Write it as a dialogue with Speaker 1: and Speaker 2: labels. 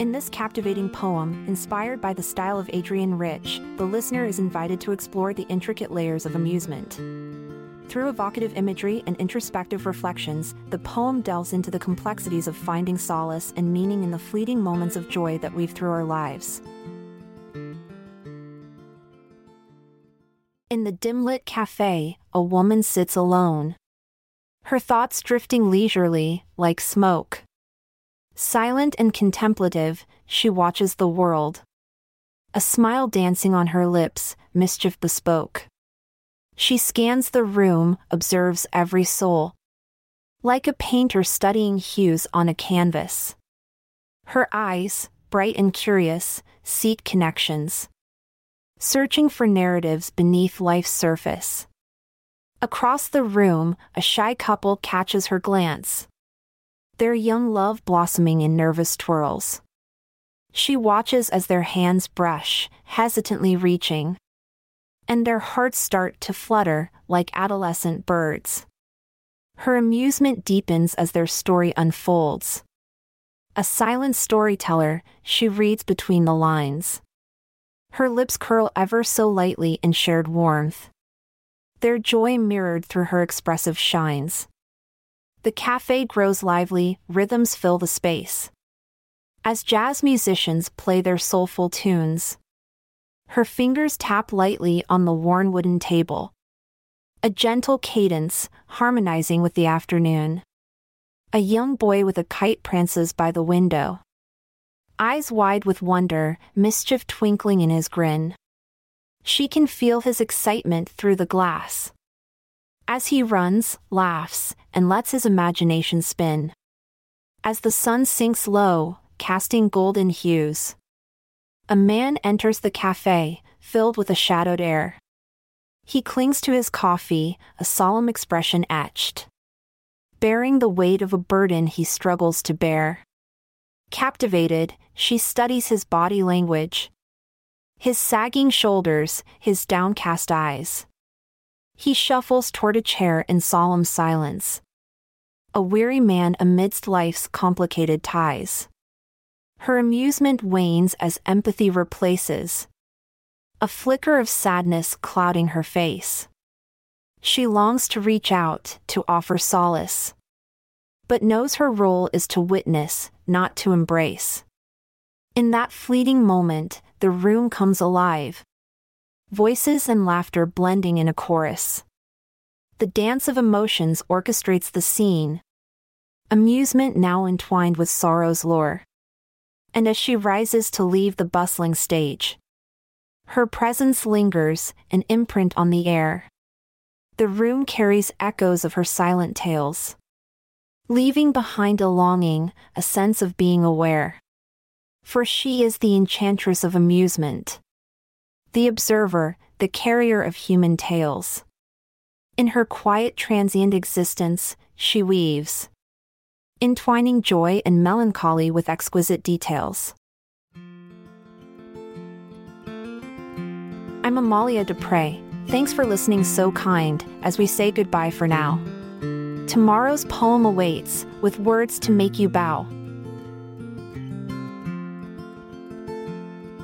Speaker 1: In this captivating poem, inspired by the style of Adrienne Rich, the listener is invited to explore the intricate layers of amusement. Through evocative imagery and introspective reflections, the poem delves into the complexities of finding solace and meaning in the fleeting moments of joy that weave through our lives. In the dim-lit cafe, a woman sits alone. Her thoughts drifting leisurely, like smoke. Silent and contemplative, she watches the world. A smile dancing on her lips, mischief bespoke. She scans the room, observes every soul. Like a painter studying hues on a canvas. Her eyes, bright and curious, seek connections. Searching for narratives beneath life's surface. Across the room, a shy couple catches her glance their young love blossoming in nervous twirls. She watches as their hands brush, hesitantly reaching. And their hearts start to flutter like adolescent birds. Her amusement deepens as their story unfolds. A silent storyteller, she reads between the lines. Her lips curl ever so lightly in shared warmth. Their joy mirrored through her expressive shines. The cafe grows lively, rhythms fill the space. As jazz musicians play their soulful tunes, her fingers tap lightly on the worn wooden table. A gentle cadence, harmonizing with the afternoon. A young boy with a kite prances by the window. Eyes wide with wonder, mischief twinkling in his grin. She can feel his excitement through the glass as he runs, laughs, and lets his imagination spin. As the sun sinks low, casting golden hues, a man enters the cafe, filled with a shadowed air. He clings to his coffee, a solemn expression etched. Bearing the weight of a burden he struggles to bear. Captivated, she studies his body language. His sagging shoulders, his downcast eyes. He shuffles toward a chair in solemn silence. A weary man amidst life's complicated ties. Her amusement wanes as empathy replaces. A flicker of sadness clouding her face. She longs to reach out, to offer solace. But knows her role is to witness, not to embrace. In that fleeting moment, the room comes alive, voices and laughter blending in a chorus. The dance of emotions orchestrates the scene. Amusement now entwined with sorrow's lore. And as she rises to leave the bustling stage, her presence lingers, an imprint on the air. The room carries echoes of her silent tales, leaving behind a longing, a sense of being aware. For she is the enchantress of amusement the observer, the carrier of human tales. In her quiet transient existence, she weaves, entwining joy and melancholy with exquisite details. I'm Amalia Dupre. Thanks for listening so kind as we say goodbye for now. Tomorrow's poem awaits with words to make you bow.